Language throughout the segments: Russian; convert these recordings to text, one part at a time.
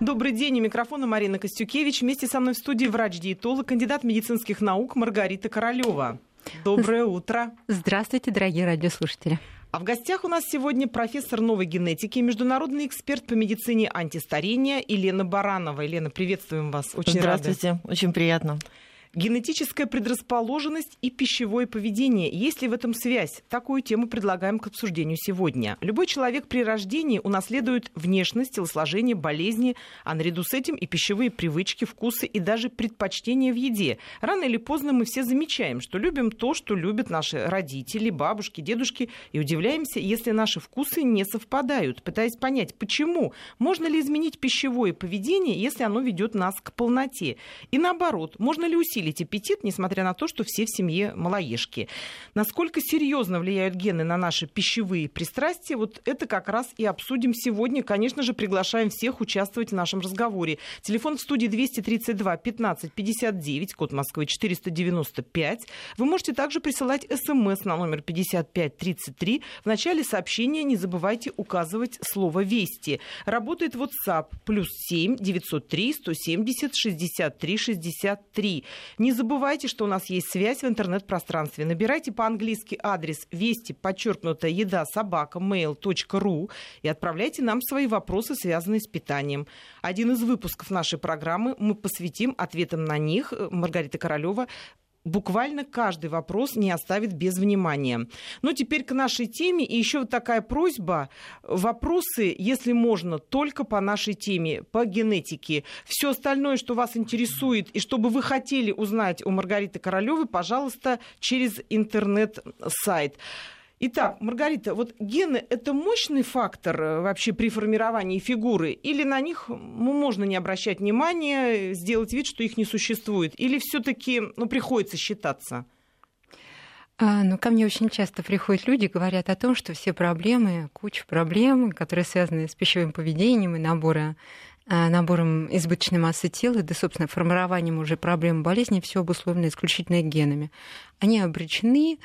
Добрый день. У микрофона Марина Костюкевич. Вместе со мной в студии врач-диетолог, кандидат медицинских наук Маргарита Королева. Доброе утро. Здравствуйте, дорогие радиослушатели. А в гостях у нас сегодня профессор новой генетики, международный эксперт по медицине антистарения Елена Баранова. Елена, приветствуем вас. Очень Здравствуйте, рады. очень приятно. Генетическая предрасположенность и пищевое поведение. Есть ли в этом связь? Такую тему предлагаем к обсуждению сегодня. Любой человек при рождении унаследует внешность, телосложение, болезни, а наряду с этим и пищевые привычки, вкусы и даже предпочтения в еде. Рано или поздно мы все замечаем, что любим то, что любят наши родители, бабушки, дедушки, и удивляемся, если наши вкусы не совпадают, пытаясь понять, почему. Можно ли изменить пищевое поведение, если оно ведет нас к полноте? И наоборот, можно ли усилить усилить аппетит, несмотря на то, что все в семье малоежки. Насколько серьезно влияют гены на наши пищевые пристрастия, вот это как раз и обсудим сегодня. Конечно же, приглашаем всех участвовать в нашем разговоре. Телефон в студии 232 15 59, код Москвы 495. Вы можете также присылать смс на номер 5533. В начале сообщения не забывайте указывать слово «Вести». Работает WhatsApp плюс 7 903 170 63 63. Не забывайте, что у нас есть связь в интернет-пространстве. Набирайте по-английски адрес вести, подчеркнутая еда, собака, mail.ru и отправляйте нам свои вопросы, связанные с питанием. Один из выпусков нашей программы мы посвятим ответам на них. Маргарита Королева буквально каждый вопрос не оставит без внимания. Но теперь к нашей теме. И еще вот такая просьба. Вопросы, если можно, только по нашей теме, по генетике. Все остальное, что вас интересует и что бы вы хотели узнать у Маргариты Королевой, пожалуйста, через интернет-сайт. Итак, Маргарита, вот гены – это мощный фактор э, вообще при формировании фигуры? Или на них можно не обращать внимания, сделать вид, что их не существует? Или все таки ну, приходится считаться? А, ну, ко мне очень часто приходят люди, говорят о том, что все проблемы, куча проблем, которые связаны с пищевым поведением и набором а, набором избыточной массы тела, да, собственно, формированием уже проблем болезни, все обусловлено исключительно генами. Они обречены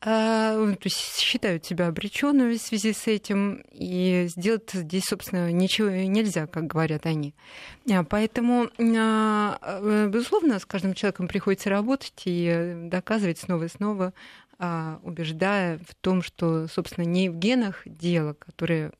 то есть считают себя обреченными в связи с этим, и сделать здесь, собственно, ничего нельзя, как говорят они. А, поэтому, а, э, безусловно, с каждым человеком приходится работать и доказывать снова и снова а, убеждая в том, что, собственно, не в генах дело, которые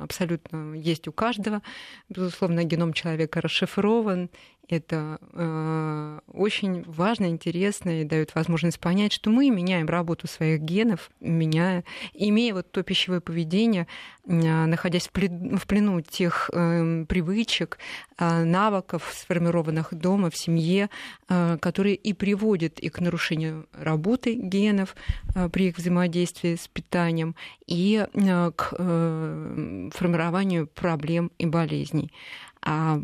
абсолютно есть у каждого. Безусловно, геном человека расшифрован. Это э, очень важно, интересно и дает возможность понять, что мы меняем работу своих генов, меняя, имея вот то пищевое поведение, э, находясь в плену тех э, привычек, э, навыков, сформированных дома, в семье, э, которые и приводят и к нарушению работы генов э, при их взаимодействии с питанием и э, к формированию проблем и болезней. А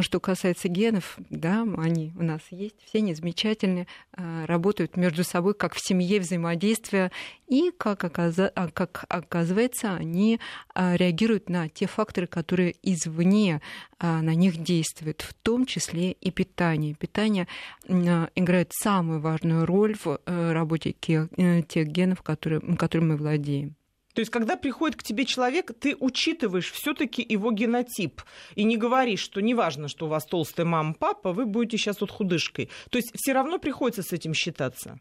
что касается генов, да, они у нас есть, все они замечательные, работают между собой как в семье взаимодействия, и, как, оказа... А, как оказывается, они реагируют на те факторы, которые извне на них действуют, в том числе и питание. Питание играет самую важную роль в э, работе э, тех генов, которые, которыми мы владеем. То есть, когда приходит к тебе человек, ты учитываешь все-таки его генотип и не говоришь, что неважно, что у вас толстая мама, папа, вы будете сейчас вот худышкой. То есть, все равно приходится с этим считаться.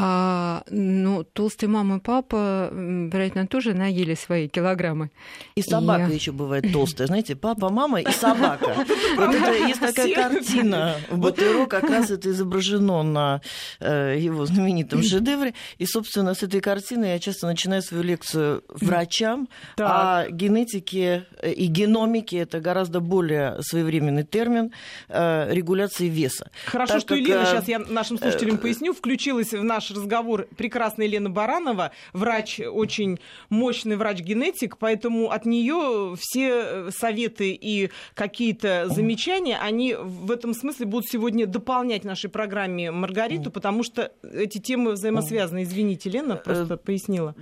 А, ну, толстые мама и папа, вероятно, тоже наели свои килограммы. И собака и... еще бывает толстая. Знаете, папа, мама и собака. Вот это есть такая картина в Батыро, как раз это изображено на э, его знаменитом шедевре. И, собственно, с этой картины я часто начинаю свою лекцию врачам о генетике и геномике. Это гораздо более своевременный термин э, регуляции веса. Хорошо, что Елена, сейчас э, я нашим слушателям поясню, включилась в наш наш разговор прекрасная Елена Баранова, врач, очень мощный врач-генетик, поэтому от нее все советы и какие-то замечания, они в этом смысле будут сегодня дополнять нашей программе Маргариту, потому что эти темы взаимосвязаны. Извините, Лена просто э, пояснила.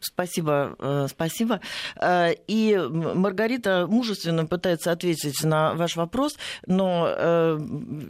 Спасибо, э, спасибо. Э, и Маргарита мужественно пытается ответить на ваш вопрос, но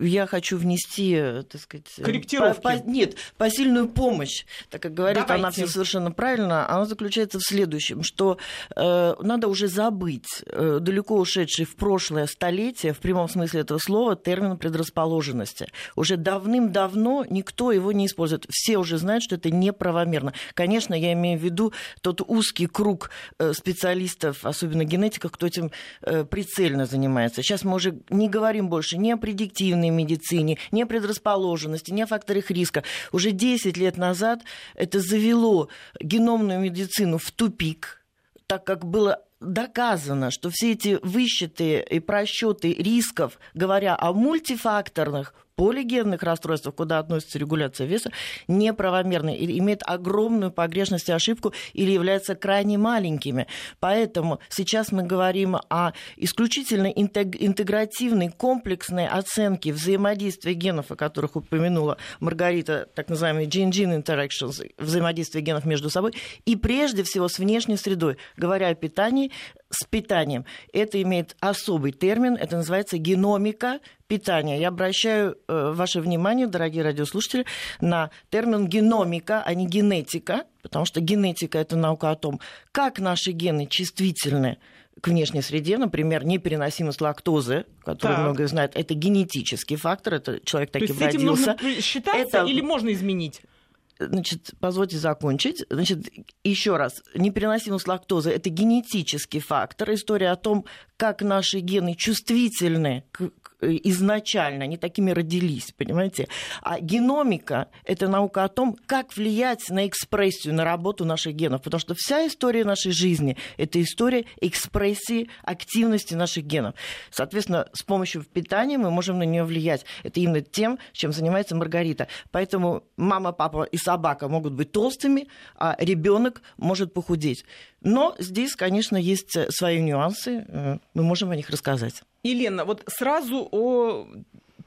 я хочу внести, так сказать... Корректировки. По, по, нет, посильную отдельную помощь, так как говорит Давайте. она все совершенно правильно, она заключается в следующем, что э, надо уже забыть э, далеко ушедший в прошлое столетие, в прямом смысле этого слова, термин предрасположенности. Уже давным-давно никто его не использует. Все уже знают, что это неправомерно. Конечно, я имею в виду тот узкий круг э, специалистов, особенно генетиков, кто этим э, прицельно занимается. Сейчас мы уже не говорим больше ни о предиктивной медицине, ни о предрасположенности, ни о факторах риска. Уже 10 лет назад это завело геномную медицину в тупик, так как было доказано, что все эти высчеты и просчеты рисков, говоря о мультифакторных полигенных расстройствах, куда относится регуляция веса, неправомерны и имеют огромную погрешность и ошибку или являются крайне маленькими. Поэтому сейчас мы говорим о исключительно интегративной, комплексной оценке взаимодействия генов, о которых упомянула Маргарита, так называемые gene-gene interactions, взаимодействие генов между собой, и прежде всего с внешней средой. Говоря о питании, с питанием. Это имеет особый термин, это называется геномика питания. Я обращаю э, ваше внимание, дорогие радиослушатели, на термин геномика, а не генетика, потому что генетика – это наука о том, как наши гены чувствительны к внешней среде, например, непереносимость лактозы, которую так. многие знают, это генетический фактор, это человек таким То есть родился. Этим нужно считаться это... или можно изменить? Значит, позвольте закончить. Значит, еще раз, непереносимость лактозы – это генетический фактор. История о том, как наши гены чувствительны к, изначально, они такими родились, понимаете? А геномика – это наука о том, как влиять на экспрессию, на работу наших генов, потому что вся история нашей жизни – это история экспрессии, активности наших генов. Соответственно, с помощью питания мы можем на нее влиять. Это именно тем, чем занимается Маргарита. Поэтому мама, папа и собака могут быть толстыми, а ребенок может похудеть. Но здесь, конечно, есть свои нюансы, э, мы можем о них рассказать. Елена, вот сразу о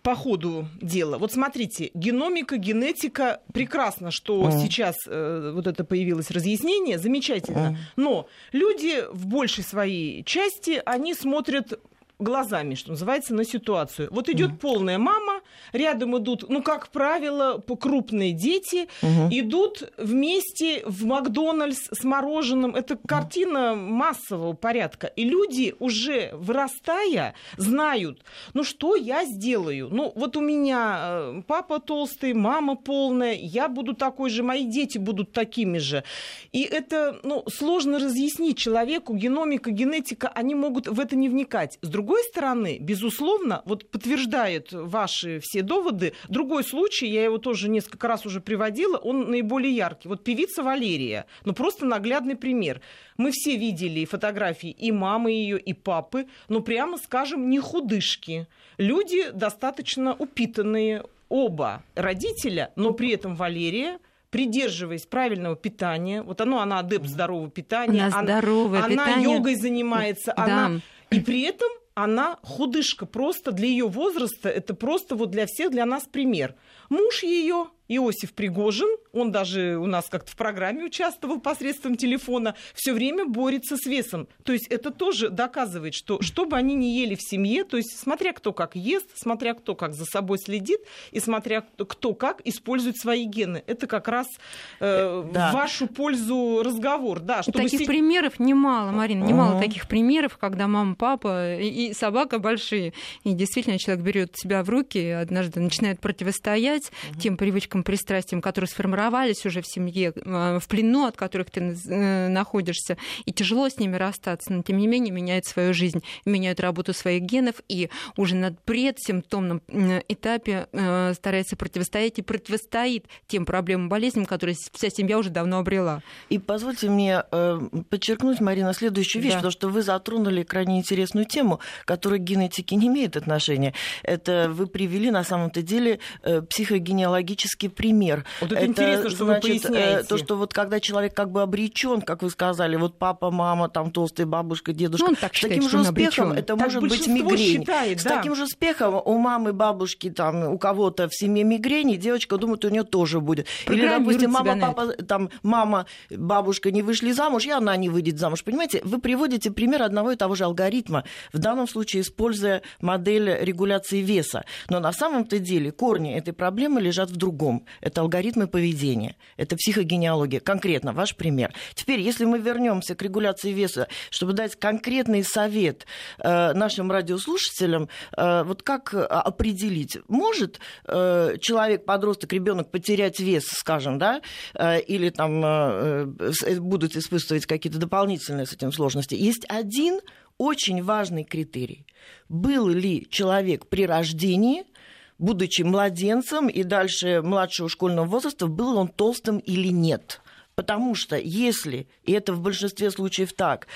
по ходу дела. Вот смотрите, геномика, генетика, прекрасно, что mm. сейчас э, вот это появилось разъяснение, замечательно. Mm. Но люди в большей своей части, они смотрят глазами, что называется, на ситуацию. Вот идет mm. полная мама, рядом идут, ну, как правило, крупные дети, mm-hmm. идут вместе в Макдональдс с мороженым. Это картина массового порядка. И люди уже вырастая знают, ну, что я сделаю? Ну, вот у меня э, папа толстый, мама полная, я буду такой же, мои дети будут такими же. И это, ну, сложно разъяснить человеку, геномика, генетика, они могут в это не вникать. С другой стороны, безусловно, вот подтверждает ваши все доводы. Другой случай, я его тоже несколько раз уже приводила, он наиболее яркий. Вот певица Валерия, ну просто наглядный пример. Мы все видели фотографии и мамы ее, и папы, ну прямо скажем, не худышки. Люди достаточно упитанные, оба родителя, но при этом Валерия придерживаясь правильного питания, вот оно, она адепт здорового питания, она, здоровое она, питание. она йогой занимается, да. она и при этом она худышка просто для ее возраста, это просто вот для всех, для нас пример. Муж ее Иосиф Пригожин, он даже у нас как-то в программе участвовал посредством телефона, все время борется с весом. То есть это тоже доказывает, что что бы они ни ели в семье, то есть смотря кто как ест, смотря кто как за собой следит, и смотря кто как использует свои гены. Это как раз э, да. в вашу пользу разговор. Да, чтобы таких с... примеров немало, Марина, немало uh-huh. таких примеров, когда мама, папа и, и собака большие. И действительно человек берет себя в руки, однажды начинает противостоять uh-huh. тем привычкам привычкам, пристрастиям, которые сформировались уже в семье, э, в плену, от которых ты э, находишься, и тяжело с ними расстаться, но тем не менее меняют свою жизнь, меняют работу своих генов, и уже на предсимптомном этапе э, старается противостоять и противостоит тем проблемам, болезням, которые вся семья уже давно обрела. И позвольте мне подчеркнуть, Марина, следующую вещь, да. потому что вы затронули крайне интересную тему, которая к генетике не имеет отношения. Это вы привели на самом-то деле психогенеалогический яркий пример. Вот это, это интересно, что значит, вы э, поясняете. То, что вот когда человек как бы обречен, как вы сказали, вот папа, мама, там толстая бабушка, дедушка, ну, так с считает, таким же успехом это так может быть мигрень. Считает, с да. таким же успехом у мамы, бабушки, там, у кого-то в семье мигрени, девочка думает, у нее тоже будет. Или, допустим, мама, папа, там, мама, бабушка не вышли замуж, и она не выйдет замуж. Понимаете, вы приводите пример одного и того же алгоритма, в данном случае используя модель регуляции веса. Но на самом-то деле корни этой проблемы лежат в другом. Это алгоритмы поведения, это психогенеалогия. Конкретно ваш пример. Теперь, если мы вернемся к регуляции веса, чтобы дать конкретный совет э, нашим радиослушателям, э, вот как определить, может э, человек, подросток, ребенок потерять вес, скажем, да, э, или там э, э, будут испытывать какие-то дополнительные с этим сложности. Есть один очень важный критерий. Был ли человек при рождении, будучи младенцем и дальше младшего школьного возраста, был он толстым или нет? Потому что если, и это в большинстве случаев так,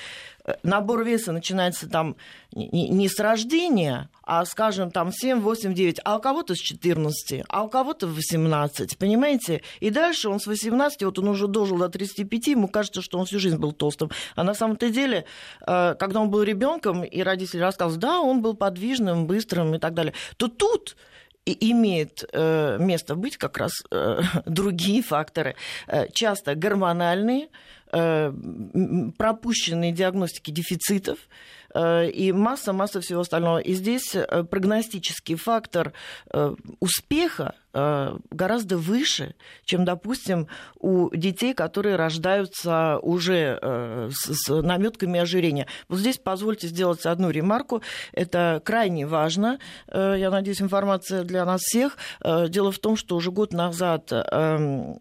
э, набор веса начинается там не с рождения, а, скажем, там 7, 8, 9, а у кого-то с 14, а у кого-то в 18, понимаете? И дальше он с 18, вот он уже дожил до 35, ему кажется, что он всю жизнь был толстым. А на самом-то деле, э, когда он был ребенком, и родители рассказывают, да, он был подвижным, быстрым и так далее, то тут и имеет э, место быть как раз э, другие факторы, э, часто гормональные, э, пропущенные диагностики дефицитов, Э, и масса-масса всего остального. И здесь э, прогностический фактор э, успеха гораздо выше, чем, допустим, у детей, которые рождаются уже с наметками ожирения. Вот здесь позвольте сделать одну ремарку. Это крайне важно. Я надеюсь, информация для нас всех. Дело в том, что уже год назад эм,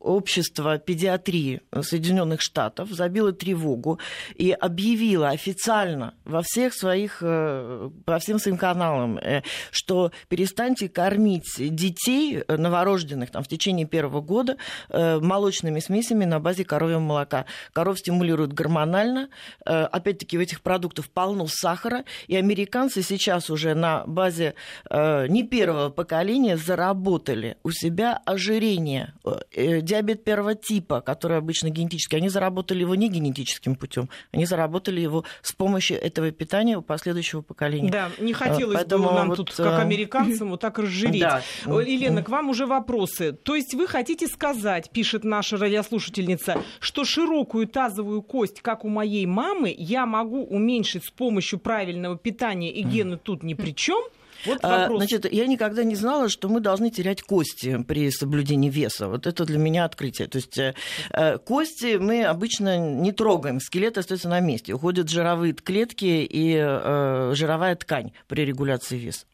общество педиатрии Соединенных Штатов забило тревогу и объявило официально во всех своих, э, по всем своим каналам, э, что перестаньте кормить детей э, новорожденных там, в течение первого года молочными смесями на базе коровьего молока. Коров стимулируют гормонально. Опять-таки в этих продуктах полно сахара. И американцы сейчас уже на базе не первого поколения заработали у себя ожирение, диабет первого типа, который обычно генетический. Они заработали его не генетическим путем, они заработали его с помощью этого питания у последующего поколения. Да, не хотелось Поэтому бы нам вот, тут, как э, американцам, вот так разжиреть. Да. Елена, к вам уже вопросы. То есть вы хотите сказать, пишет наша радиослушательница, что широкую тазовую кость, как у моей мамы, я могу уменьшить с помощью правильного питания, и гены тут ни при чем? Вот а, вопрос. Значит, я никогда не знала, что мы должны терять кости при соблюдении веса. Вот это для меня открытие. То есть э, э, кости мы обычно не трогаем, скелет остается на месте. Уходят жировые клетки и э, жировая ткань при регуляции веса.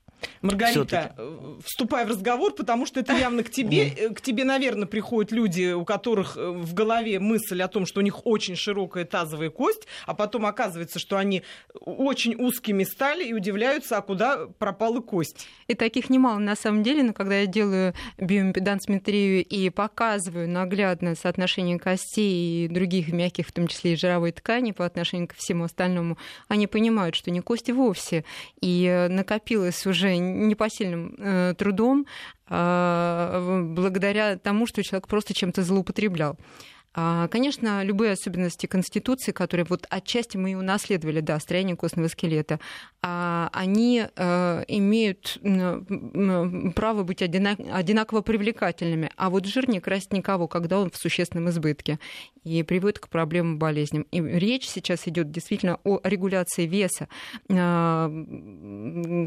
Маргарита, э, вступай в разговор, потому что это явно к тебе. Э, к тебе, наверное, приходят люди, у которых э, в голове мысль о том, что у них очень широкая тазовая кость, а потом оказывается, что они очень узкими стали и удивляются, а куда пропала кость. И таких немало на самом деле, но когда я делаю биоимпедансметрию и показываю наглядно соотношение костей и других мягких, в том числе и жировой ткани по отношению к всему остальному, они понимают, что не кости вовсе. И накопилось уже непосильным э, трудом э, благодаря тому, что человек просто чем-то злоупотреблял. А, конечно, любые особенности Конституции, которые вот отчасти мы и унаследовали, да, строение костного скелета, а, они э, имеют право быть одинаково привлекательными. А вот жир не красит никого, когда он в существенном избытке и приводит к проблемам болезням. И речь сейчас идет действительно о регуляции веса, а,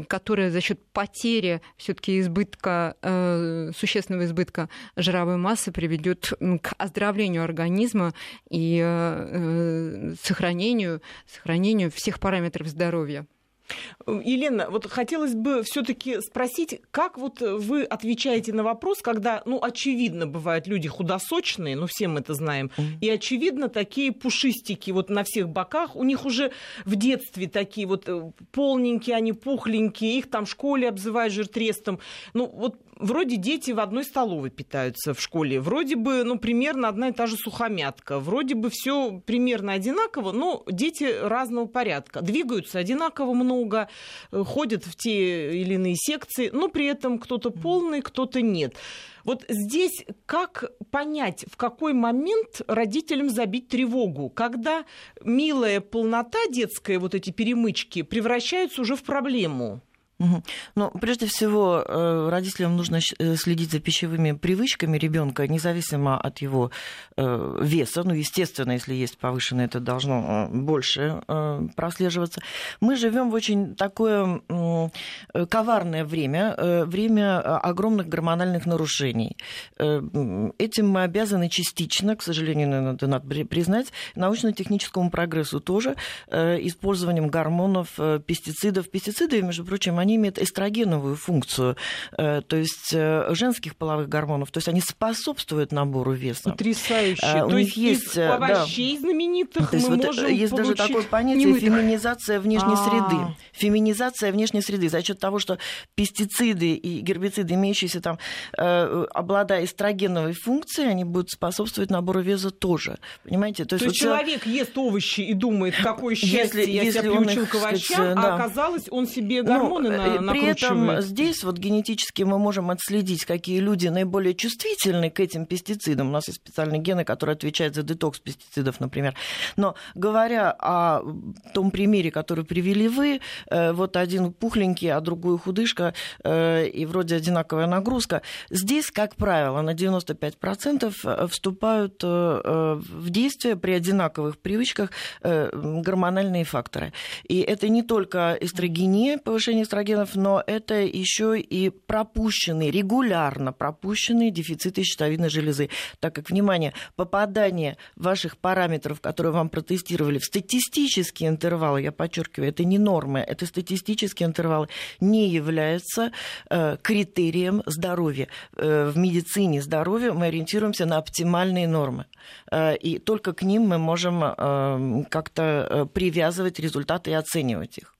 которая за счет потери все-таки избытка, э, существенного избытка жировой массы приведет к оздоровлению организма и э, э, сохранению, сохранению всех параметров здоровья. Елена, вот хотелось бы все-таки спросить, как вот вы отвечаете на вопрос, когда, ну, очевидно, бывают люди худосочные, ну, все мы это знаем, и очевидно, такие пушистики вот на всех боках, у них уже в детстве такие вот э, полненькие, они пухленькие, их там в школе обзывают жиртрестом. Ну, вот вроде дети в одной столовой питаются в школе, вроде бы, ну, примерно одна и та же сухомятка, вроде бы все примерно одинаково, но дети разного порядка, двигаются одинаково много, э, ходят в те или иные секции, но при этом кто-то полный, кто-то нет. Вот здесь как понять, в какой момент родителям забить тревогу, когда милая полнота детская, вот эти перемычки, превращаются уже в проблему? Ну, прежде всего, э, родителям нужно э, следить за пищевыми привычками ребенка, независимо от его э, веса. Ну, естественно, если есть повышенное, это должно больше прослеживаться. Мы живем в очень такое коварное время, время огромных гормональных нарушений. Этим мы обязаны частично, к сожалению, надо, надо признать, научно-техническому прогрессу тоже, использованием гормонов, пестицидов. Пестициды, между прочим, они они имеют эстрогеновую функцию, э, то есть э, женских половых гормонов, то есть они способствуют набору веса. Потрясающе. Э, у то них есть из овощей да. знаменитых то есть мы вот можем Есть получить... даже такое понятие феминизация внешней А-а-а. среды. Феминизация внешней среды за счет того, что пестициды и гербициды, имеющиеся там, обладая эстрогеновой функцией, они будут способствовать набору веса тоже. Понимаете? То есть, то есть вот человек ест овощи и думает, какое счастье, если, я если себя приучил к овощам, сказать, а да. оказалось, он себе ну, гормоны ну, на, При этом здесь вот генетически мы можем отследить, какие люди наиболее чувствительны к этим пестицидам. У нас есть специальные гены, которые отвечают за детокс пестицидов, например. Но говоря о том примере, который привели вы, э, вот один пухленький, а другой худышка, э, и вроде одинаковая нагрузка, здесь, как правило, на 95% э, вступают в действие при одинаковых привычках гормональные факторы. И это не только эстрогения, повышение эстрогена, эстрогенов, но это еще и пропущенные, регулярно пропущенные дефициты щитовидной железы. Так как, внимание, попадание ваших параметров, которые вам протестировали, в статистические интервалы, я подчеркиваю, это не нормы, это статистические интервалы, не является э, критерием здоровья. Э, в медицине здоровья мы ориентируемся на оптимальные нормы. Э, и только к ним мы можем э, как-то э, привязывать результаты и оценивать их.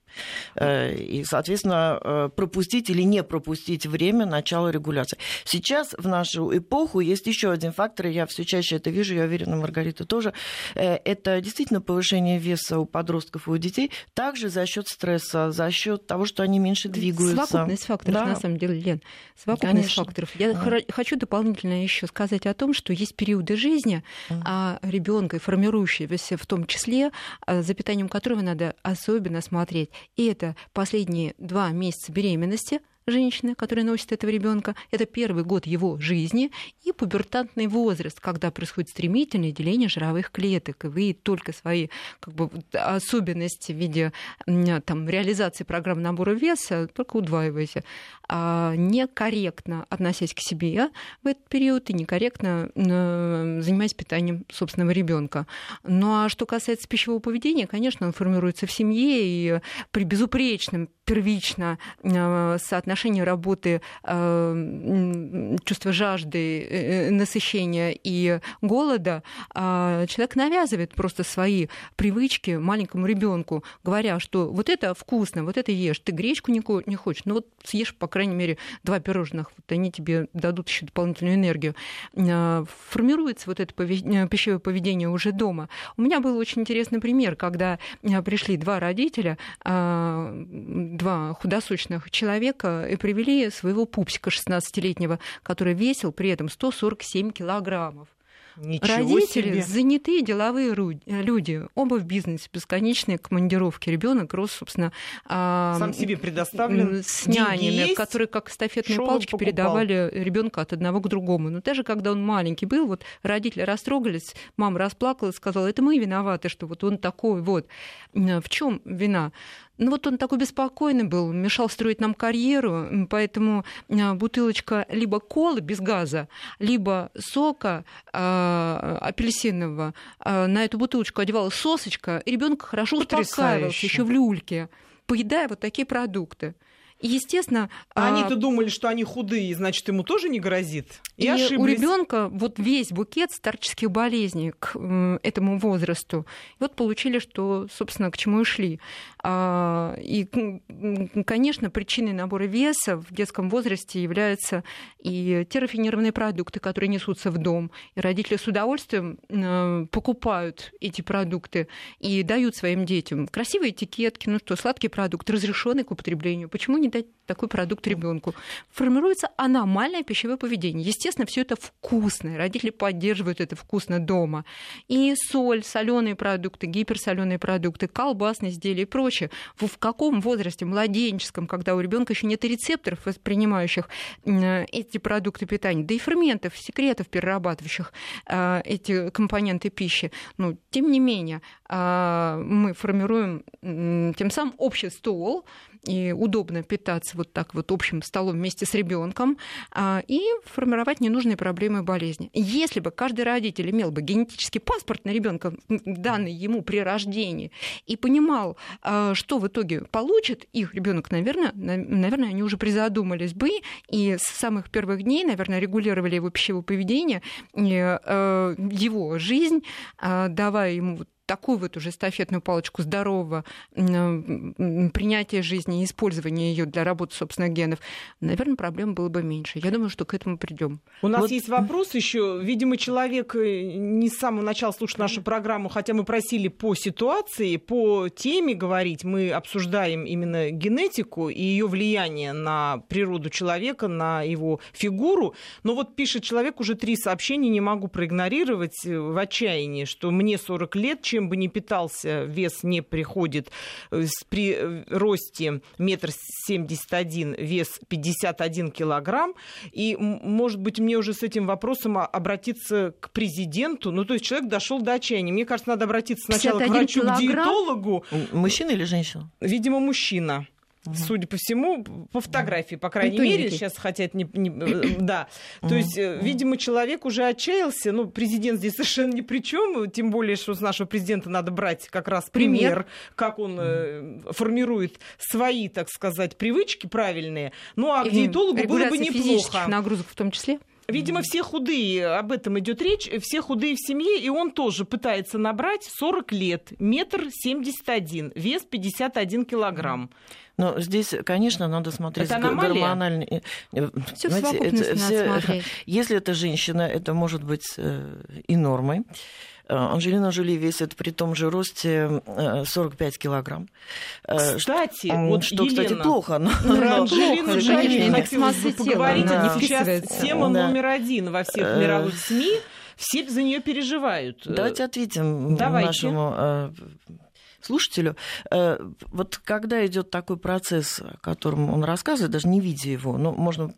Э, и, соответственно, э, пропустить или не пропустить время начала регуляции. Сейчас, в нашу эпоху, есть еще один фактор, и я все чаще это вижу, я уверена, Маргарита тоже, э, это действительно повышение веса у подростков и у детей, также за счет стресса, за счет того, что они меньше двигаются. Совокупность факторов, да. на самом деле, Лен. Совокупность Конечно. факторов. Я а. хочу дополнительно еще сказать о том, что есть периоды жизни а. ребенка, формирующегося в том числе, за питанием которого надо особенно смотреть. И это последние два месяца беременности, женщины, которая носит этого ребенка. Это первый год его жизни и пубертантный возраст, когда происходит стремительное деление жировых клеток. И вы только свои как бы, особенности в виде там, реализации программы набора веса только удваиваете. А некорректно относясь к себе в этот период и некорректно занимаясь питанием собственного ребенка. Ну а что касается пищевого поведения, конечно, он формируется в семье и при безупречном первично э, соотношении работы э, чувства жажды, э, насыщения и голода, а человек навязывает просто свои привычки маленькому ребенку, говоря, что вот это вкусно, вот это ешь, ты гречку не хочешь, ну вот съешь, по крайней мере, два пирожных, вот они тебе дадут еще дополнительную энергию. Формируется вот это пищевое поведение уже дома. У меня был очень интересный пример, когда пришли два родителя, два худосочных человека и привели своего пупсика 16-летнего, который весил при этом 147 килограммов. Ничего Родители себе. занятые деловые люди, оба в бизнесе, бесконечные командировки. Ребенок рос, собственно, сам себе предоставлен с нянями, есть, которые как стафетные палочки покупал. передавали ребенка от одного к другому. Но даже когда он маленький был, вот родители растрогались, мама расплакалась, сказала, это мы виноваты, что вот он такой вот. В чем вина? Ну вот он такой беспокойный был, мешал строить нам карьеру, поэтому а, бутылочка либо колы без газа, либо сока э, апельсинового э, на эту бутылочку одевалась сосочка, и ребенок хорошо успокаивался еще в люльке, поедая вот такие продукты. Естественно... А они-то думали, что они худые, значит, ему тоже не грозит. И, и ошиблись. у ребенка вот весь букет старческих болезней к этому возрасту. И вот получили, что, собственно, к чему и шли. А, и, конечно, причиной набора веса в детском возрасте являются и те рафинированные продукты, которые несутся в дом. И родители с удовольствием покупают эти продукты и дают своим детям красивые этикетки, ну что, сладкий продукт, разрешенный к употреблению. Почему не kinni такой продукт ребенку. Формируется аномальное пищевое поведение. Естественно, все это вкусное. Родители поддерживают это вкусно дома. И соль, соленые продукты, гиперсоленые продукты, колбасные изделия и прочее. В каком возрасте, младенческом, когда у ребенка еще нет рецепторов, воспринимающих эти продукты питания, да и ферментов, секретов, перерабатывающих э, эти компоненты пищи. Но, тем не менее, э, мы формируем тем самым общий стол, и удобно питаться вот так вот общим столом вместе с ребенком а, и формировать ненужные проблемы и болезни. Если бы каждый родитель имел бы генетический паспорт на ребенка, данный ему при рождении, и понимал, а, что в итоге получит их ребенок, наверное, наверное, они уже призадумались бы и с самых первых дней, наверное, регулировали его пищевое поведение, э, его жизнь, а, давая ему такую вот уже эстафетную палочку здорового принятия жизни и использования ее для работы собственных генов, наверное, проблем было бы меньше. Я думаю, что к этому придем. У нас вот... есть вопрос еще. Видимо, человек э, не с самого начала слушает нашу программу, хотя мы просили по ситуации, по теме говорить. Мы обсуждаем именно генетику и ее влияние на природу человека, на его фигуру. Но вот пишет человек уже три сообщения, не могу проигнорировать э, в отчаянии, что мне 40 лет, чем чем бы ни питался, вес не приходит. Э, при э, росте метр семьдесят один, вес 51 килограмм. И, может быть, мне уже с этим вопросом обратиться к президенту. Ну, то есть человек дошел до отчаяния. Мне кажется, надо обратиться сначала к врачу-диетологу. Мужчина или женщина? Видимо, мужчина. Угу. Судя по всему, по фотографии, по крайней мере, сейчас хотят не, не э, да. То есть, э, видимо, человек уже отчаялся. Ну, президент здесь совершенно ни при чем, тем более, что с нашего президента надо брать как раз пример, пример. как он э, формирует свои, так сказать, привычки правильные. Ну, а к диетологу было бы неплохо. нагрузок в том числе? Видимо, все худые, об этом идет речь, все худые в семье, и он тоже пытается набрать 40 лет, метр семьдесят один, вес 51 килограмм. Но здесь, конечно, надо смотреть это гормональный. Все Знаете, это, все... Если это женщина, это может быть э, и нормой. Э, Анжелина Жули весит при том же росте 45 э, килограмм. Кстати, вот что, Елена, кстати, плохо. Но, про Анжелину Жули хотелось бы поговорить. Да. Сейчас тема да. номер один во всех мировых СМИ. Все за нее переживают. Давайте ответим Давайте. нашему слушателю. Э, вот когда идет такой процесс, о котором он рассказывает, даже не видя его, ну, можно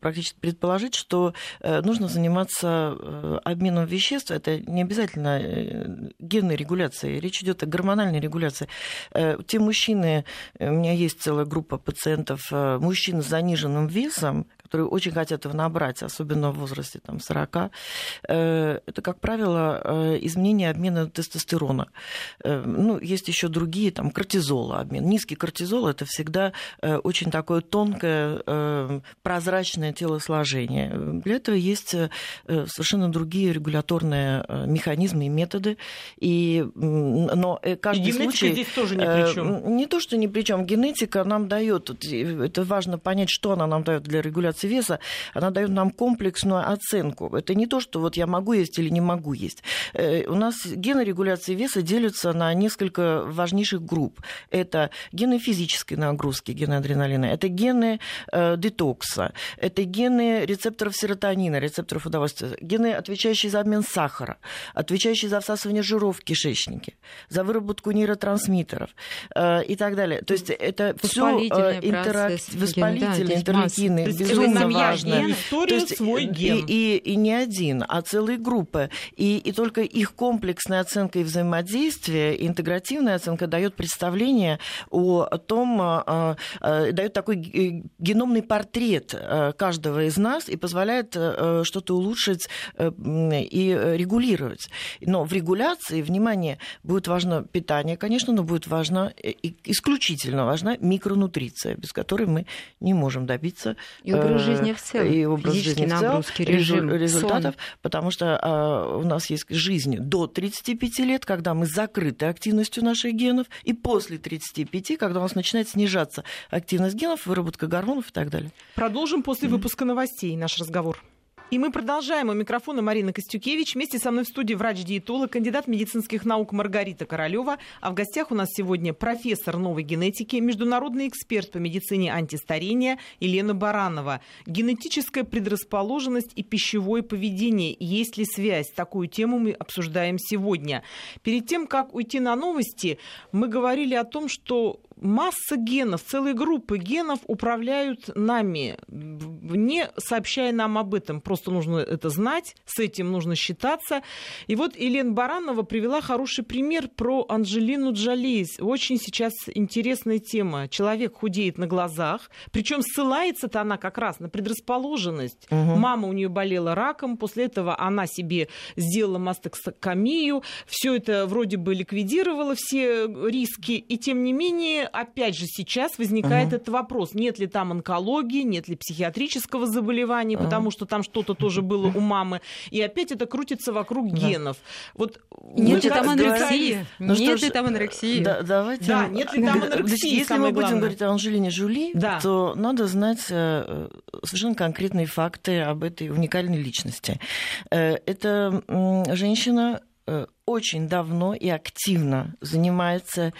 практически предположить, что э, нужно заниматься э, обменом веществ. Это не обязательно генной регуляцией, речь идет о гормональной регуляции. Те мужчины, у меня есть целая группа пациентов, мужчин с заниженным весом, которые очень хотят его набрать, особенно в возрасте там, 40, э, это, как правило, э, изменение обмена тестостерона. Э, ну, есть еще другие, там, кортизола обмен. Низкий кортизол – это всегда очень такое тонкое, прозрачное телосложение. Для этого есть совершенно другие регуляторные механизмы и методы. И, но каждый и случай... здесь тоже ни при чем. Не то, что ни при чем. Генетика нам дает, это важно понять, что она нам дает для регуляции единицы веса, она дает нам комплексную оценку. Это не то, что вот я могу есть или не могу есть. Э, у нас гены регуляции веса делятся на несколько важнейших групп. Это гены физической нагрузки, гены адреналина, это гены э, детокса, это гены рецепторов серотонина, рецепторов удовольствия, гены, отвечающие за обмен сахара, отвечающие за всасывание жиров в кишечнике, за выработку нейротрансмиттеров э, и так далее. То есть это все интерак... воспалительные, да, интерлейкины, безумно семья важно. Ген, история То есть, свой ген. И, и, и не один, а целые группы. И, и только их комплексная оценка и взаимодействие, интегративная оценка дает представление о том, а, а, дает такой геномный портрет а, каждого из нас и позволяет что-то улучшить и регулировать. Но в регуляции, внимание, будет важно питание, конечно, но будет важно, исключительно важна микронутриция, без которой мы не можем добиться и жизни в целом. И образ жизни нагрузки, в целом, режим, результатов, сон. потому что а, у нас есть жизнь до 35 лет, когда мы закрыты активностью наших генов, и после 35, когда у нас начинает снижаться активность генов, выработка гормонов и так далее. Продолжим после выпуска новостей наш разговор. И мы продолжаем. У микрофона Марина Костюкевич. Вместе со мной в студии врач-диетолог, кандидат медицинских наук Маргарита Королева. А в гостях у нас сегодня профессор новой генетики, международный эксперт по медицине антистарения Елена Баранова. Генетическая предрасположенность и пищевое поведение. Есть ли связь? Такую тему мы обсуждаем сегодня. Перед тем, как уйти на новости, мы говорили о том, что масса генов, целые группы генов управляют нами, не сообщая нам об этом. Просто нужно это знать, с этим нужно считаться. И вот Елена Баранова привела хороший пример про Анджелину Джоли. Очень сейчас интересная тема. Человек худеет на глазах, причем ссылается-то она как раз на предрасположенность. Угу. Мама у нее болела раком, после этого она себе сделала мастектомию, все это вроде бы ликвидировало все риски, и тем не менее опять же, сейчас возникает угу. этот вопрос, нет ли там онкологии, нет ли психиатрического заболевания, угу. потому что там что-то тоже было у мамы. И опять это крутится вокруг да. генов. Вот нет ли там анорексии? Ну, нет ли там анорексии? Да, давайте. Да, нет ли там анорексии? Если мы будем говорить о Анжелине Жули, да. то надо знать э, совершенно конкретные факты об этой уникальной личности. Э, это женщина э, очень давно и активно занимается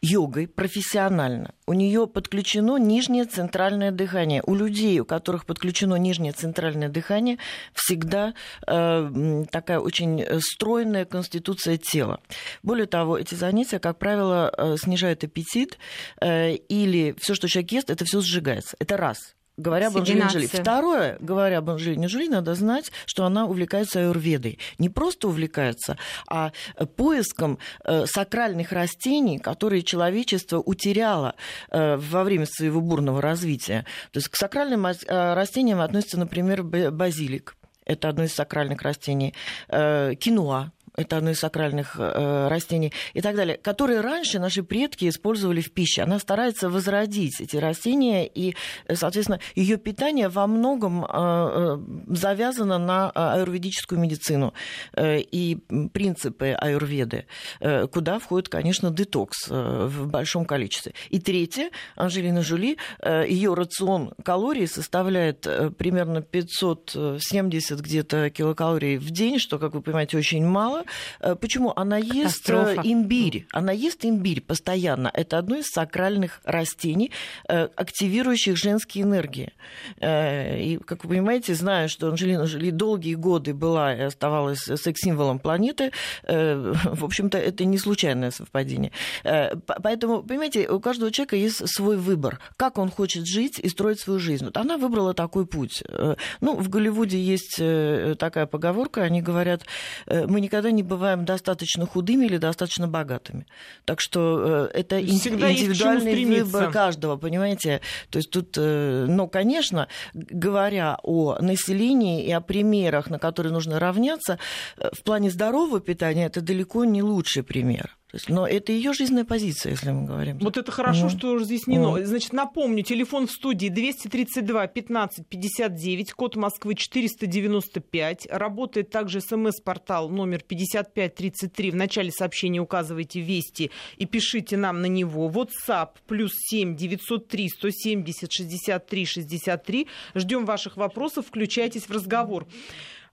йогой профессионально. У нее подключено нижнее центральное дыхание. У людей, у которых подключено нижнее центральное дыхание, всегда э, такая очень стройная конституция тела. Более того, эти занятия, как правило, э, снижают аппетит, э, или все, что человек ест, это все сжигается. Это раз говоря об Анжелине Джоли. Второе, говоря об Анжелине Джоли, надо знать, что она увлекается аюрведой. Не просто увлекается, а поиском э, сакральных растений, которые человечество утеряло э, во время своего бурного развития. То есть к сакральным э, растениям относится, например, базилик. Это одно из сакральных растений. Кинуа это одно из сакральных э, растений и так далее, которые раньше наши предки использовали в пище. Она старается возродить эти растения, и, соответственно, ее питание во многом э, э завязано на э, аюрведическую медицину э, и принципы аюрведы, э, куда входит, конечно, детокс э, в большом количестве. И третье, Анжелина Жули, э, ее рацион калорий составляет э, примерно 570 где-то килокалорий в день, что, как вы понимаете, очень мало. Э, почему? Она ест э, имбирь. Она ест имбирь постоянно. Это одно из сакральных растений, э, активирующих женские энергии. И, как вы понимаете, зная, что Анжелина Жоли долгие годы была и оставалась секс-символом планеты, в общем-то, это не случайное совпадение. Поэтому, понимаете, у каждого человека есть свой выбор, как он хочет жить и строить свою жизнь. Вот она выбрала такой путь. Ну, в Голливуде есть такая поговорка, они говорят, мы никогда не бываем достаточно худыми или достаточно богатыми. Так что э, это Всегда индивидуальный выбор каждого, понимаете? То есть тут, э, ну, конечно, говоря о населении и о примерах, на которые нужно равняться, э, в плане здорового питания это далеко не лучший пример есть, но это ее жизненная позиция, если мы говорим. Вот это хорошо, mm. что разъяснено. Mm. Значит, напомню, телефон в студии 232 15 59, код Москвы 495. Работает также смс-портал номер 5533. В начале сообщения указывайте «Вести» и пишите нам на него. WhatsApp плюс 7 903 170 63 63. Ждем ваших вопросов, включайтесь в разговор.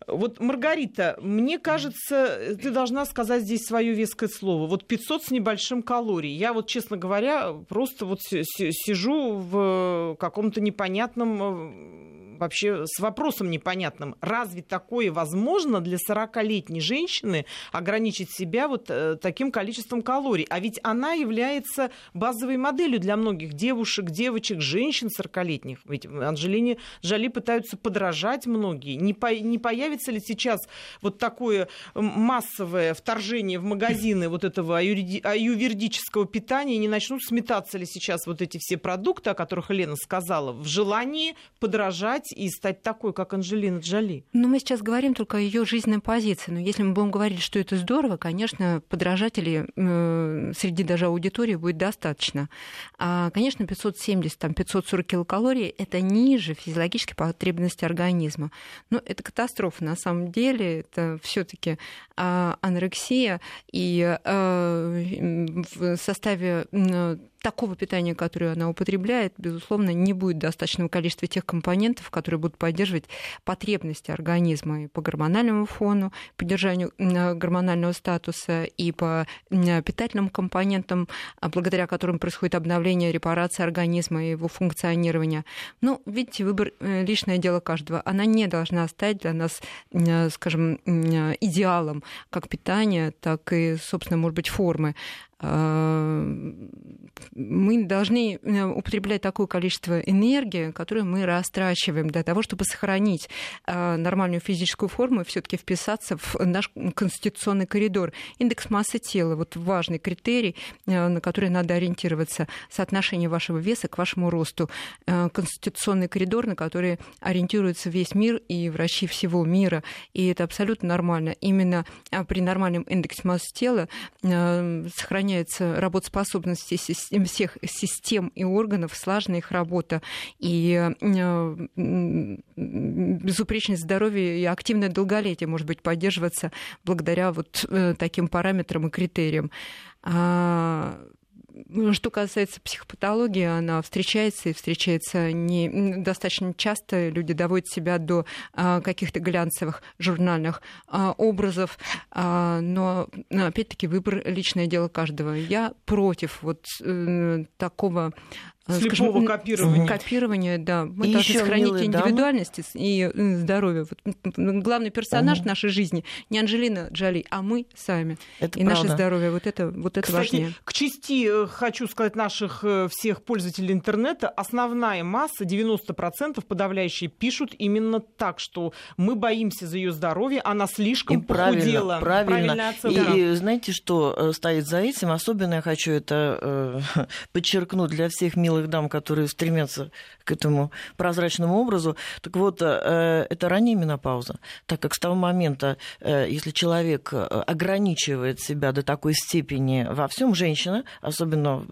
Вот, Маргарита, мне кажется, ты должна сказать здесь свое веское слово. Вот 500 с небольшим калорий. Я вот, честно говоря, просто вот сижу в каком-то непонятном э, вообще с вопросом непонятным. Разве такое возможно для 40-летней женщины ограничить себя вот э, таким количеством калорий? А ведь она является базовой моделью для многих девушек, девочек, женщин 40-летних. Ведь Анжелине Жали пытаются подражать многие. Не, по, не появится ли сейчас вот такое массовое вторжение в магазины вот этого аювердического питания? Не начнут сметаться ли сейчас вот эти все продукты, о которых Елена сказала, в желании подражать и стать такой, как Анжелина Джоли? Ну, мы сейчас говорим только о ее жизненной позиции. Но если мы будем говорить, что это здорово, конечно, подражателей э, среди даже аудитории будет достаточно. А, конечно, 570, там, 540 килокалорий – это ниже физиологической потребности организма. Но это катастрофа на самом деле. Это все таки а, анорексия. И а, в составе такого питания, которое она употребляет, безусловно, не будет достаточного количества тех компонентов, которые будут поддерживать потребности организма и по гормональному фону, поддержанию гормонального статуса и по питательным компонентам, а благодаря которым происходит обновление, репарация организма и его функционирования. Ну, видите, выбор э, личное дело каждого. Она не должна стать для нас, скажем, идеалом как питания, так и, собственно, может быть, формы мы должны э, употреблять такое количество энергии, которое мы растрачиваем для того, чтобы сохранить э, нормальную физическую форму и все-таки вписаться в наш конституционный коридор. Индекс массы тела вот важный критерий, э, на который надо ориентироваться. Соотношение вашего веса к вашему росту. Конституционный коридор, на который ориентируется весь мир и врачи всего мира. И это абсолютно нормально. Именно при нормальном индексе массы тела сохраняется сохраняется работоспособность всех систем и органов, слаженная их работа и э, безупречность здоровья и активное долголетие может быть поддерживаться благодаря вот э, таким параметрам и критериям. Ну, что касается психопатологии, она встречается и встречается не достаточно часто. Люди доводят себя до а, каких-то глянцевых журнальных а, образов, а, но опять-таки выбор личное дело каждого. Я против вот э, такого Слепого скажем, копирования. Копирование, да. Мы и должны сохранить индивидуальность дамы. и здоровье. Вот, главный персонаж угу. нашей жизни не Анжелина Джоли, а мы сами. Это и правда. наше здоровье. Вот это, вот это Кстати, важнее. К части, э, хочу сказать, наших э, всех пользователей интернета, основная масса, 90% подавляющие, пишут именно так, что мы боимся за ее здоровье, она слишком и похудела. Правильно, правильно. И, и знаете, что стоит за этим? Особенно я хочу это э, подчеркнуть для всех милых милых дам, которые стремятся к этому прозрачному образу. Так вот, э, это ранняя менопауза, так как с того момента, э, если человек э, ограничивает себя до такой степени во всем, женщина, особенно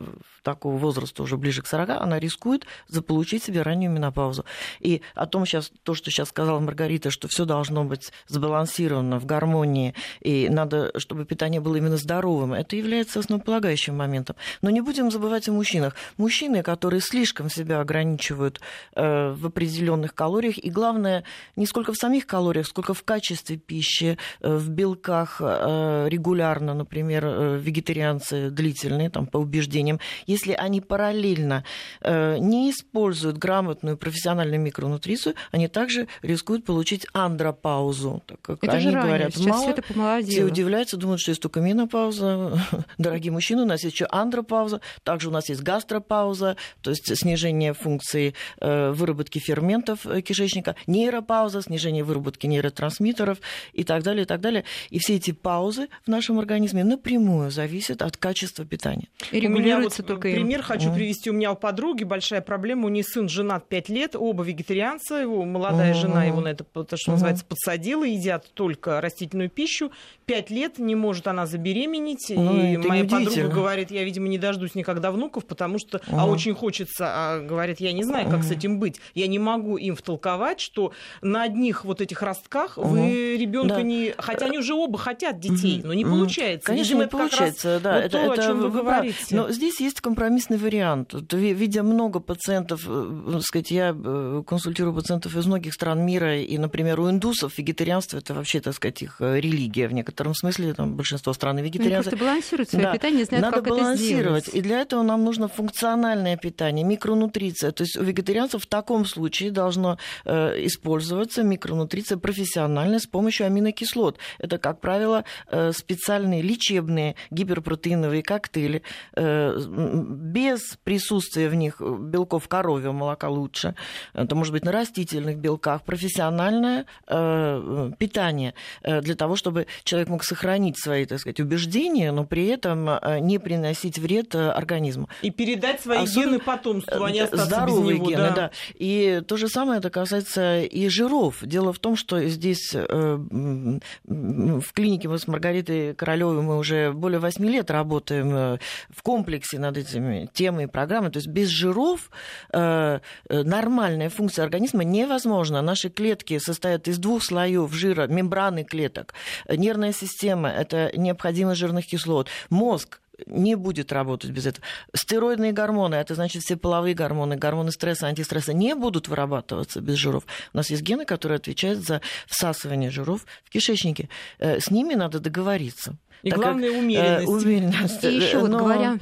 такого возраста, уже ближе к 40, она рискует заполучить себе раннюю менопаузу. И о том сейчас, то, что сейчас сказала Маргарита, что все должно быть сбалансировано в гармонии, и надо, чтобы питание было именно здоровым, это является основополагающим моментом. Но не будем забывать о мужчинах. Мужчины, которые слишком себя ограничивают э, в определенных калориях. И главное, не сколько в самих калориях, сколько в качестве пищи, э, в белках э, регулярно, например, вегетарианцы длительные, там, по убеждениям, если они параллельно не используют грамотную профессиональную микронутрицию, они также рискуют получить андропаузу. Так как это они же говорят, Сейчас мало, это все удивляются, думают, что есть только менопауза. Дорогие мужчины, у нас есть еще андропауза, также у нас есть гастропауза, то есть снижение функции э, выработки ферментов э, кишечника, нейропауза, снижение выработки нейротрансмиттеров и так далее, и так далее. И все эти паузы в нашем организме напрямую зависят от качества питания. И регулируется вот только пример им. хочу mm. привести. У меня у подруги большая проблема. У нее сын женат 5 лет, оба вегетарианцы, его молодая mm. жена его на это, то, что mm. называется, подсадила, едят только растительную пищу. 5 лет не может она забеременеть. Ну, и моя подруга говорит, я, видимо, не дождусь никогда внуков, потому что, mm. а очень хочется, а говорит, я не знаю, как с этим быть. Я не могу им втолковать, что на одних вот этих ростках угу. вы ребенка да. не... Хотя они уже оба хотят детей, угу. но не получается. Конечно, Видимо, не получается, да. Вот это, то, это, о чем вы, вы говорите. Но здесь есть компромиссный вариант. Видя много пациентов, э, сказать, я э, консультирую пациентов из многих стран мира, и, например, у индусов вегетарианство это вообще, так сказать, их э, религия в некотором смысле, там большинство стран вегетарианцы. Они просто балансируют свое да. питание, знают, Надо как балансировать. это сделать. И для этого нам нужно функциональное питание, микронутриция. То есть у вегетарианцев в таком случае должно э, использоваться микронутриция профессионально с помощью аминокислот. Это, как правило, э, специальные лечебные гиперпротеиновые коктейли э, без присутствия в них белков коровьего молока лучше. Это может быть на растительных белках. Профессиональное питание для того, чтобы человек мог сохранить свои, так сказать, убеждения, но при этом не приносить вред организму. И передать свои Особенно... гены потомству, а не остаться здоровые без него, гены, да. да. И то же самое это касается и жиров. Дело в том, что здесь э, в клинике мы с Маргаритой Королевой мы уже более 8 лет работаем э, в комплексе над этими темами и программами. То есть без жиров э, нормальная функция организма невозможна. Наши клетки состоят из двух слоев жира, мембраны клеток. Нервная система – это необходимость жирных кислот. Мозг не будет работать без этого. Стероидные гормоны, это значит все половые гормоны, гормоны стресса, антистресса, не будут вырабатываться без жиров. У нас есть гены, которые отвечают за всасывание жиров в кишечнике. Э, с ними надо договориться. И так главное как, умеренность. Э, умеренность. И еще вот Но... говоря...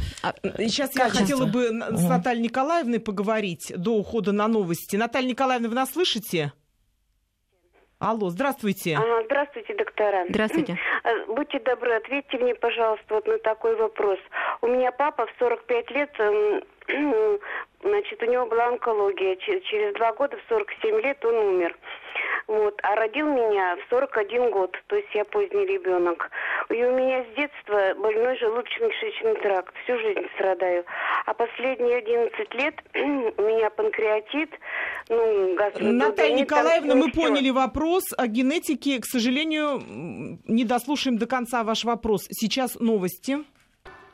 Сейчас я хотела бы с Натальей Николаевной поговорить до ухода на новости. Наталья Николаевна, вы нас слышите? Алло, здравствуйте. А, здравствуйте, доктора. Здравствуйте. Э, будьте добры, ответьте мне, пожалуйста, вот на такой вопрос. У меня папа в 45 лет, эм, значит, у него была онкология. Через два года, в 47 лет, он умер. Вот. А родил меня в 41 год, то есть я поздний ребенок. И у меня с детства больной желудочно-кишечный тракт. Всю жизнь страдаю. А последние 11 лет у меня панкреатит, ну, Наталья Николаевна, мы все. поняли вопрос о генетике. К сожалению, не дослушаем до конца ваш вопрос. Сейчас новости.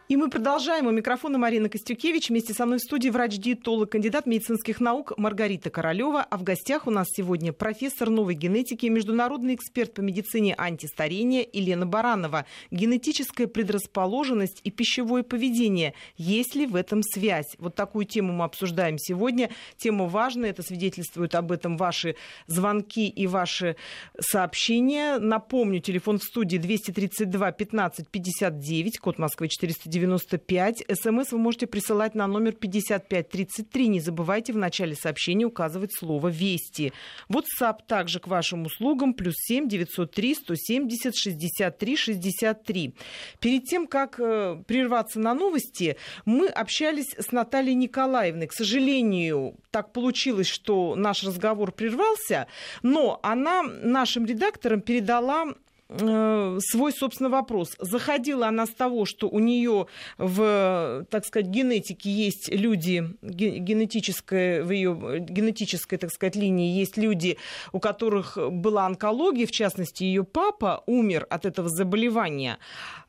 И мы продолжаем. У микрофона Марина Костюкевич. Вместе со мной в студии врач-диетолог, кандидат медицинских наук Маргарита Королева. А в гостях у нас сегодня профессор новой генетики, международный эксперт по медицине антистарения Елена Баранова. Генетическая предрасположенность и пищевое поведение. Есть ли в этом связь? Вот такую тему мы обсуждаем сегодня. Тема важная. Это свидетельствуют об этом ваши звонки и ваши сообщения. Напомню, телефон в студии 232 15 59, код Москвы 490 95. СМС вы можете присылать на номер 5533. Не забывайте в начале сообщения указывать слово «Вести». WhatsApp также к вашим услугам. Плюс 7 903 170 63 63. Перед тем, как э, прерваться на новости, мы общались с Натальей Николаевной. К сожалению, так получилось, что наш разговор прервался, но она нашим редакторам передала Э, свой, собственно, вопрос. Заходила она с того, что у нее в, так сказать, генетике есть люди, генетической, в ее генетической, так сказать, линии есть люди, у которых была онкология, в частности, ее папа умер от этого заболевания.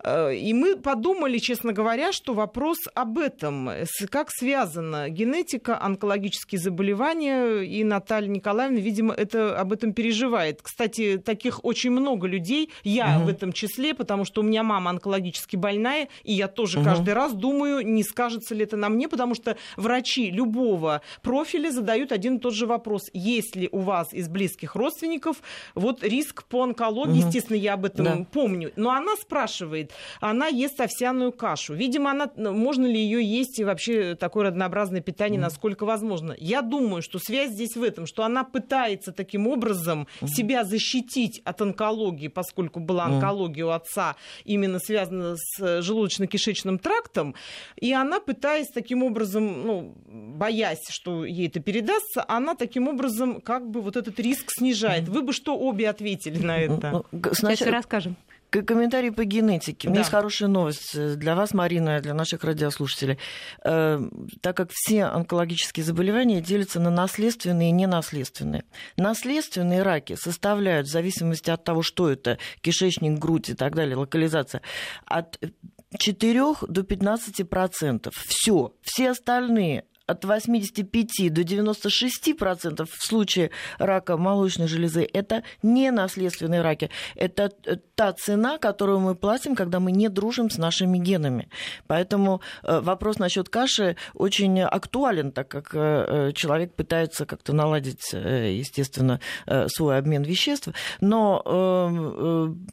Э, и мы подумали, честно говоря, что вопрос об этом, как связана генетика, онкологические заболевания, и Наталья Николаевна, видимо, это, об этом переживает. Кстати, таких очень много людей, я угу. в этом числе, потому что у меня мама онкологически больная, и я тоже угу. каждый раз думаю, не скажется ли это на мне, потому что врачи любого профиля задают один и тот же вопрос. Есть ли у вас из близких родственников вот риск по онкологии? Угу. Естественно, я об этом да. помню. Но она спрашивает, она ест овсяную кашу. Видимо, она, ну, можно ли ее есть и вообще такое разнообразное питание, mm. насколько возможно. Я думаю, что связь здесь в этом, что она пытается таким образом mm. себя защитить от онкологии, поскольку была онкология mm. у отца, именно связана с желудочно-кишечным трактом, и она пытаясь таким образом, ну, боясь, что ей это передастся, она таким образом как бы вот этот риск снижает. Вы бы что обе ответили на это? Сейчас все расскажем. Комментарий по генетике. У меня да. есть хорошая новость для вас, Марина, и для наших радиослушателей. Э, так как все онкологические заболевания делятся на наследственные и ненаследственные. Наследственные раки составляют, в зависимости от того, что это, кишечник, грудь и так далее, локализация, от 4 до 15 процентов. Все. Все остальные от 85 до 96 процентов в случае рака молочной железы это не наследственные раки. Это э, та цена, которую мы платим, когда мы не дружим с нашими генами. Поэтому э, вопрос насчет каши очень актуален, так как э, человек пытается как-то наладить, естественно, свой обмен веществ. Но эм,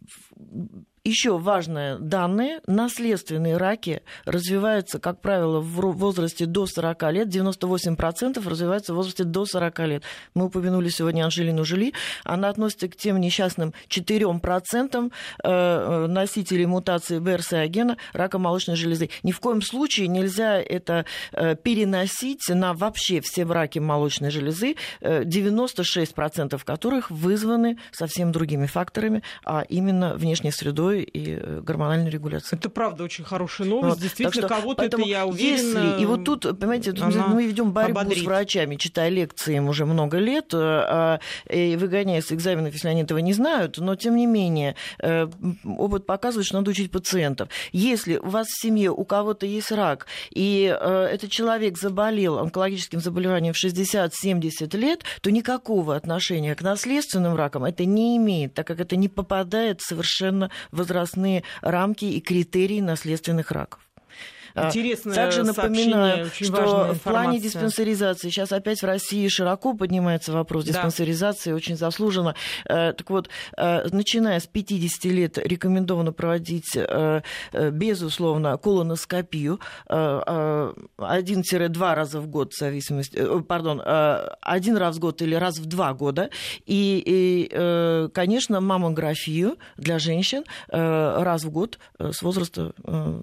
еще важное данные. Наследственные раки развиваются, как правило, в возрасте до 40 лет. 98% развиваются в возрасте до 40 лет. Мы упомянули сегодня Анжелину Жили. Она относится к тем несчастным 4% э, э, носителей мутации БРСА-гена рака молочной железы. Ни в коем случае нельзя это э, переносить на вообще все раки молочной железы, 96% которых вызваны совсем другими факторами, а именно внешней средой пищевой и э, гормональной регуляции. Это правда очень хорошая новость. Вот. Действительно, кого-то это, я уверена... Если... И вот тут, понимаете, мы ведем борьбу ободрит. с врачами, читая лекции им уже много лет, э, а, и выгоняя с экзаменов, если они этого не знают, но тем не менее э, опыт показывает, что надо учить пациентов. Если у вас в семье у кого-то есть рак, и этот человек заболел онкологическим заболеванием в 60-70 лет, то никакого отношения к наследственным ракам это не имеет, так как это не попадает совершенно в возрастные рамки и критерии наследственных раков. Интересное Также напоминаю, что в плане диспансеризации сейчас опять в России широко поднимается вопрос диспансеризации, да. очень заслуженно. Так вот, начиная с 50 лет рекомендовано проводить, безусловно, колоноскопию один-два раза в год, в зависимости, пардон, один раз в год или раз в два года. И, и конечно, маммографию для женщин раз в год с возраста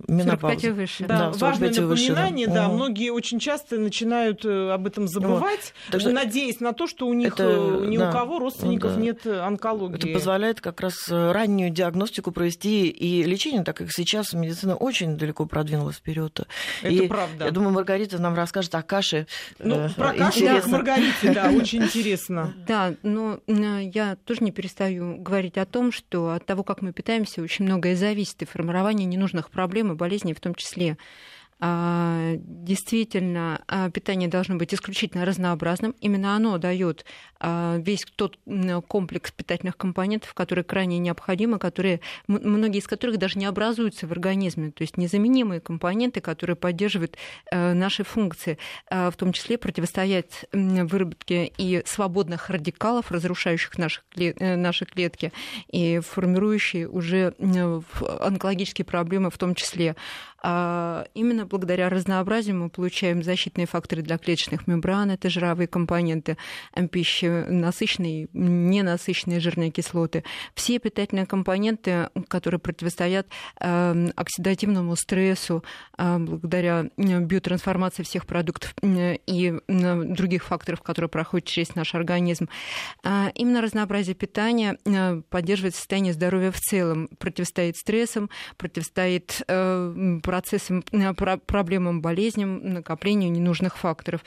менопаузы. 45 и выше. Да, да важное напоминание, выше, да. да. Угу. Многие очень часто начинают об этом забывать, вот. так что, надеясь на то, что у них это, ни да, у кого родственников да. нет онкологии. Это позволяет как раз раннюю диагностику провести и лечение, так как сейчас медицина очень далеко продвинулась вперед. Это и правда. Я думаю, Маргарита нам расскажет о каше. Ну, э, про кашу да, Маргарите, да, очень интересно. Да, но я тоже не перестаю говорить о том, что от того, как мы питаемся, очень многое зависит и формирование ненужных проблем и болезней в том числе. А, действительно, а, питание должно быть исключительно разнообразным. Именно оно дает а, весь тот комплекс питательных компонентов, которые крайне необходимы, которые, многие из которых даже не образуются в организме, то есть незаменимые компоненты, которые поддерживают наши функции, в том числе противостоять выработке и свободных радикалов, разрушающих наши, э, наши клетки и формирующие уже онкологические проблемы в том числе. Именно благодаря разнообразию мы получаем защитные факторы для клеточных мембран, это жировые компоненты пищи, насыщенные, ненасыщенные жирные кислоты. Все питательные компоненты, которые противостоят эм, оксидативному стрессу э, благодаря биотрансформации всех продуктов и других факторов, которые проходят через наш организм. А, именно разнообразие питания э, поддерживает состояние здоровья в целом, противостоит стрессам, противостоит э, процессам проблемам, болезням, накоплению ненужных факторов.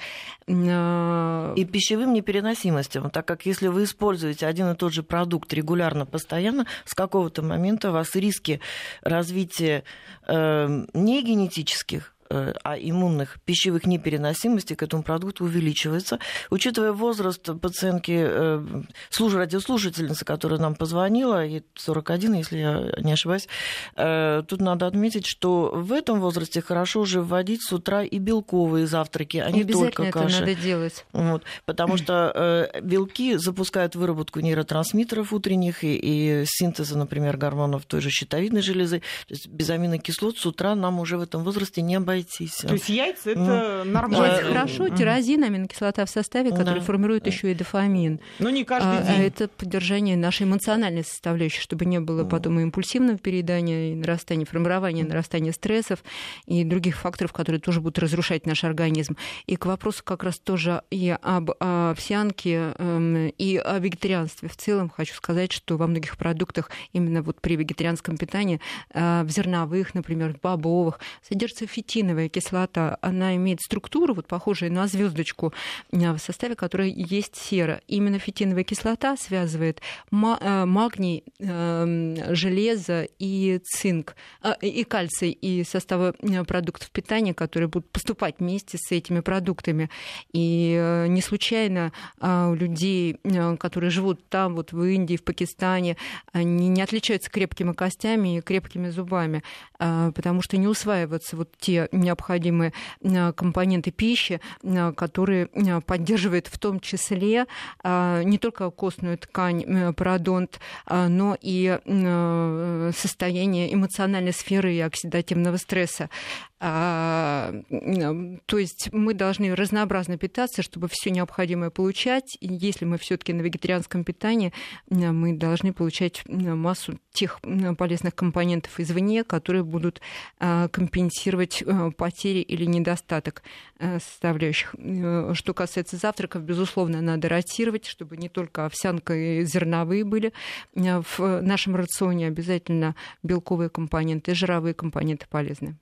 А, и пищевым непереносимостям, так как если вы используете один и тот же продукт регулярно, постоянно, с какого-то момента у вас риски развития э, не генетических Э, а иммунных пищевых непереносимостей к этому продукту увеличивается. Учитывая возраст пациентки, э, служ, радиослушательницы, которая нам позвонила, ей 41, если я не ошибаюсь, э, тут надо отметить, что в этом возрасте хорошо уже вводить с утра и белковые завтраки, а не только каши. это надо делать. Вот, потому что белки запускают выработку нейротрансмиттеров утренних и, и синтеза, например, гормонов той же щитовидной железы. То есть без аминокислот с утра нам уже в этом возрасте не обойтись обойтись. То есть яйца это нормально. Яйца хорошо, тирозин, аминокислота в составе, который да. формирует еще и дофамин. Но не каждый а, день. Это поддержание нашей эмоциональной составляющей, чтобы не было потом и импульсивного переедания, и нарастания, формирования, нарастания стрессов и других факторов, которые тоже будут разрушать наш организм. И к вопросу как раз тоже и об овсянке, эм, и о вегетарианстве в целом хочу сказать, что во многих продуктах именно вот при вегетарианском питании, э, в зерновых, например, в бобовых, содержится фитин фитиновая кислота, она имеет структуру, вот похожую на звездочку, э, в составе которой есть сера. Именно фитиновая кислота связывает э, магний, эм, железо и цинк, э, и кальций, и составы продуктов питания, которые будут поступать вместе с этими продуктами. И не случайно у людей, которые живут там, вот в Индии, в Пакистане, они не отличаются крепкими костями и крепкими зубами, потому что не усваиваются вот те необходимые э, компоненты пищи, э, которые э, поддерживают в том числе не только костную ткань, пародонт, но и состояние эмоциональной сферы и оксидативного стресса. А, то есть мы должны разнообразно питаться, чтобы все необходимое получать. И если мы все-таки на вегетарианском питании, мы должны получать массу тех полезных компонентов извне, которые будут компенсировать потери или недостаток э, составляющих. Э, что касается завтраков, безусловно, надо ротировать, чтобы не только овсянка и зерновые были э, в нашем рационе, обязательно белковые компоненты, жировые компоненты полезны.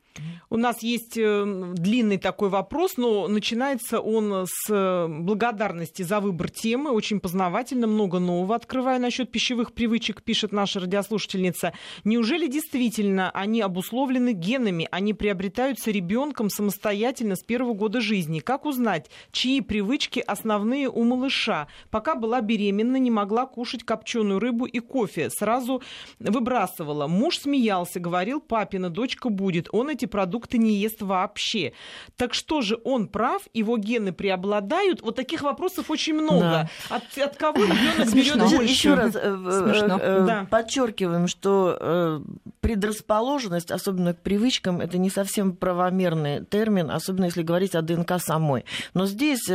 У нас есть э, длинный такой вопрос, но начинается он с э, благодарности за выбор темы. Очень познавательно, много нового открывая насчет пищевых привычек, пишет наша радиослушательница. Неужели действительно они обусловлены генами? Они приобретаются ребенком самостоятельно с первого года жизни. Как узнать, чьи привычки основные у малыша? Пока была беременна, не могла кушать копченую рыбу и кофе. Сразу выбрасывала. Муж смеялся, говорил, папина дочка будет. Он эти эти продукты не ест вообще. Так что же он прав, его гены преобладают? Вот таких вопросов очень много. Да. От, от кого ребенок берет больше? Еще раз э, подчеркиваем, что предрасположенность, особенно к привычкам, это не совсем правомерный термин, особенно если говорить о ДНК самой. Но здесь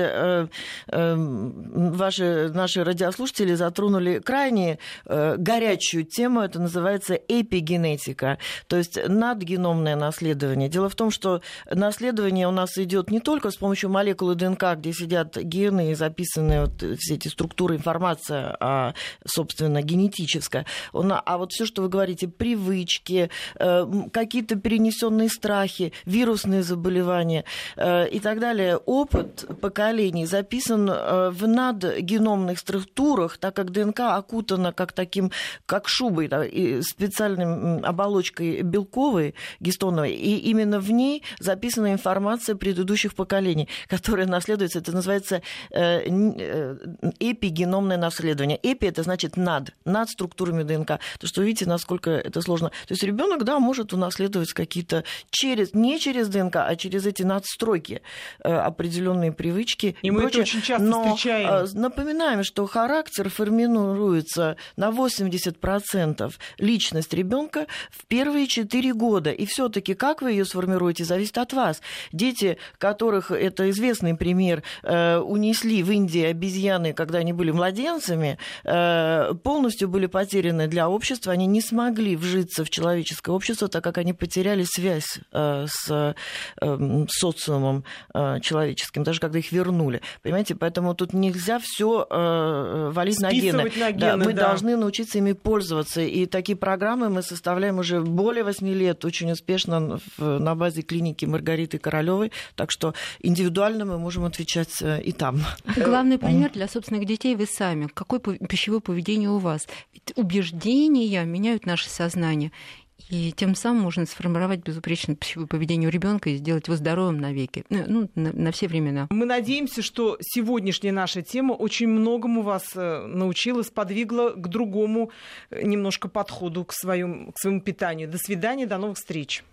ваши, наши радиослушатели затронули крайне горячую тему, это называется эпигенетика, то есть надгеномное наследование. Дело в том, что наследование у нас идет не только с помощью молекулы ДНК, где сидят гены и записаны вот все эти структуры, информация, а, собственно, генетическая, а вот все, что вы говорите, привычки, э, какие-то перенесенные страхи, вирусные заболевания э, и так далее, опыт поколений записан э, в надгеномных структурах, так как ДНК окутана как таким, как шубой, специальной оболочкой белковой, гистоновой, и именно в ней записана информация предыдущих поколений, которая наследуется, это называется э, э, эпигеномное наследование. Эпи это значит над, над структурами ДНК. То, что вы видите, насколько это сложно. То есть ребенок, да, может унаследовать какие-то через, не через ДНК, а через эти надстройки э, определенные привычки. И, и мы прочее. это очень часто Но встречаем. Напоминаем, что характер формируется на 80% личность ребенка в первые 4 года. И все-таки как вы ее сформируете, зависит от вас. Дети, которых, это известный пример, э, унесли в Индии обезьяны, когда они были младенцами, э, полностью были потеряны для общества, они не смогли вжиться в человеческое общество, так как они потеряли связь э, с социумом человеческим, даже когда их вернули. Понимаете, поэтому тут нельзя все валить на гены. на гены. Да, мы да. должны научиться ими пользоваться. И такие программы мы составляем уже более 8 лет очень успешно на базе клиники Маргариты Королевой. Так что индивидуально мы можем отвечать э, и там. Главный пример для собственных детей вы сами. Какое пищевое поведение у вас? убеждения меняют наше сознание. И тем самым можно сформировать безупречное пищевое поведение у ребенка и сделать его здоровым навеки, ну, ну, на, на все времена. Мы надеемся, что сегодняшняя наша тема очень многому вас э, научила, сподвигла к другому э, немножко подходу к своему, к своему питанию. До свидания, до новых встреч.